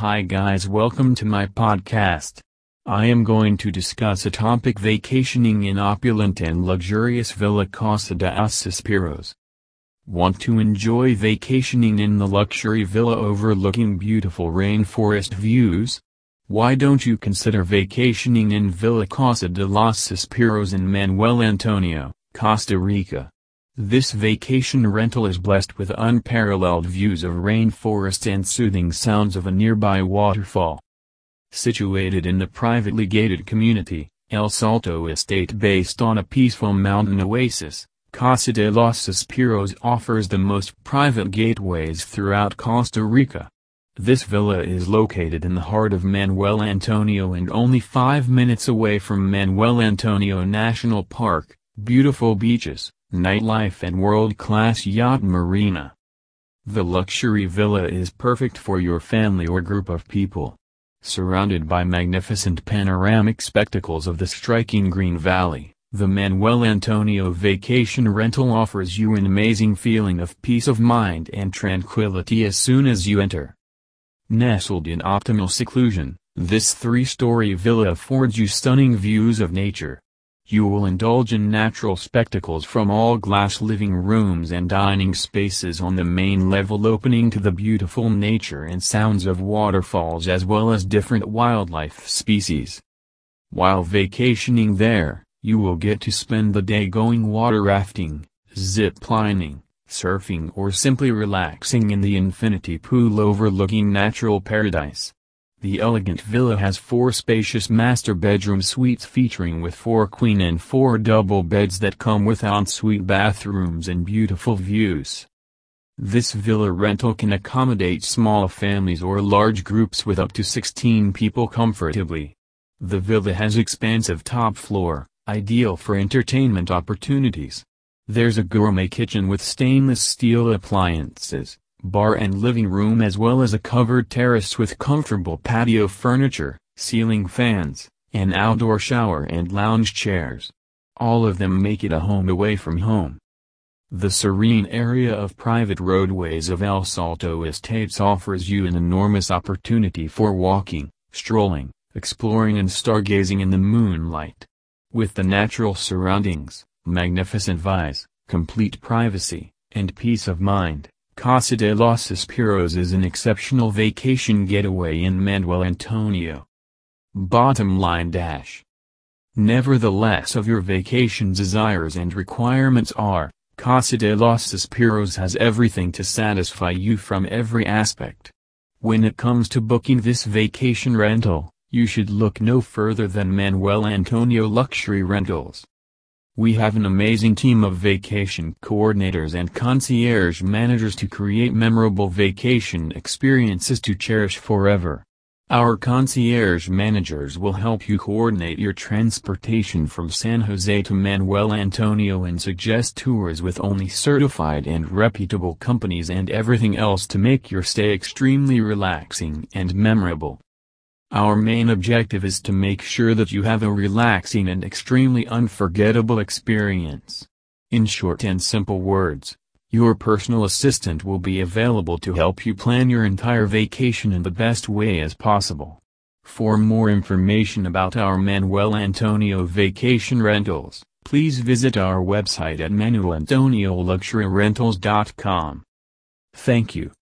Hi guys welcome to my podcast. I am going to discuss a topic vacationing in opulent and luxurious Villa Casa de los Suspiros. Want to enjoy vacationing in the luxury villa overlooking beautiful rainforest views? Why don't you consider vacationing in Villa Casa de los Suspiros in Manuel Antonio, Costa Rica? This vacation rental is blessed with unparalleled views of rainforests and soothing sounds of a nearby waterfall. Situated in the privately gated community, El Salto Estate based on a peaceful mountain oasis, Casa de los Suspiros offers the most private gateways throughout Costa Rica. This villa is located in the heart of Manuel Antonio and only 5 minutes away from Manuel Antonio National Park, beautiful beaches, nightlife and world-class yacht marina. The luxury villa is perfect for your family or group of people. Surrounded by magnificent panoramic spectacles of the striking Green Valley, the Manuel Antonio vacation rental offers you an amazing feeling of peace of mind and tranquility as soon as you enter. Nestled in optimal seclusion, this three-story villa affords you stunning views of nature, you will indulge in natural spectacles from all glass living rooms and dining spaces on the main level opening to the beautiful nature and sounds of waterfalls as well as different wildlife species. While vacationing there, you will get to spend the day going water rafting, zip lining, surfing or simply relaxing in the infinity pool overlooking natural paradise. The elegant villa has four spacious master bedroom suites featuring with four queen and four double beds that come with ensuite bathrooms and beautiful views. This villa rental can accommodate small families or large groups with up to 16 people comfortably. The villa has expansive top floor, ideal for entertainment opportunities. There's a gourmet kitchen with stainless steel appliances, bar and living room as well as a covered terrace with comfortable patio furniture, ceiling fans, an outdoor shower and lounge chairs. All of them make it a home away from home. The serene area of private roadways of El Salto Estates offers you an enormous opportunity for walking, strolling, exploring and stargazing in the moonlight. With the natural surroundings, magnificent views, complete privacy, and peace of mind, Casa de los Suspiros is an exceptional vacation getaway in Manuel Antonio. Bottom line dash. Nevertheless of your vacation desires and requirements are, Casa de los Suspiros has everything to satisfy you from every aspect. When it comes to booking this vacation rental, you should look no further than Manuel Antonio Luxury Rentals. We have an amazing team of vacation coordinators and concierge managers to create memorable vacation experiences to cherish forever. Our concierge managers will help you coordinate your transportation from San Jose to Manuel Antonio and suggest tours with only certified and reputable companies and everything else to make your stay extremely relaxing and memorable. Our main objective is to make sure that you have a relaxing and extremely unforgettable experience. In short and simple words, your personal assistant will be available to help you plan your entire vacation in the best way as possible. For more information about our Manuel Antonio Vacation Rentals, please visit our website at manuelantonioluxuryrentals.com. Thank you.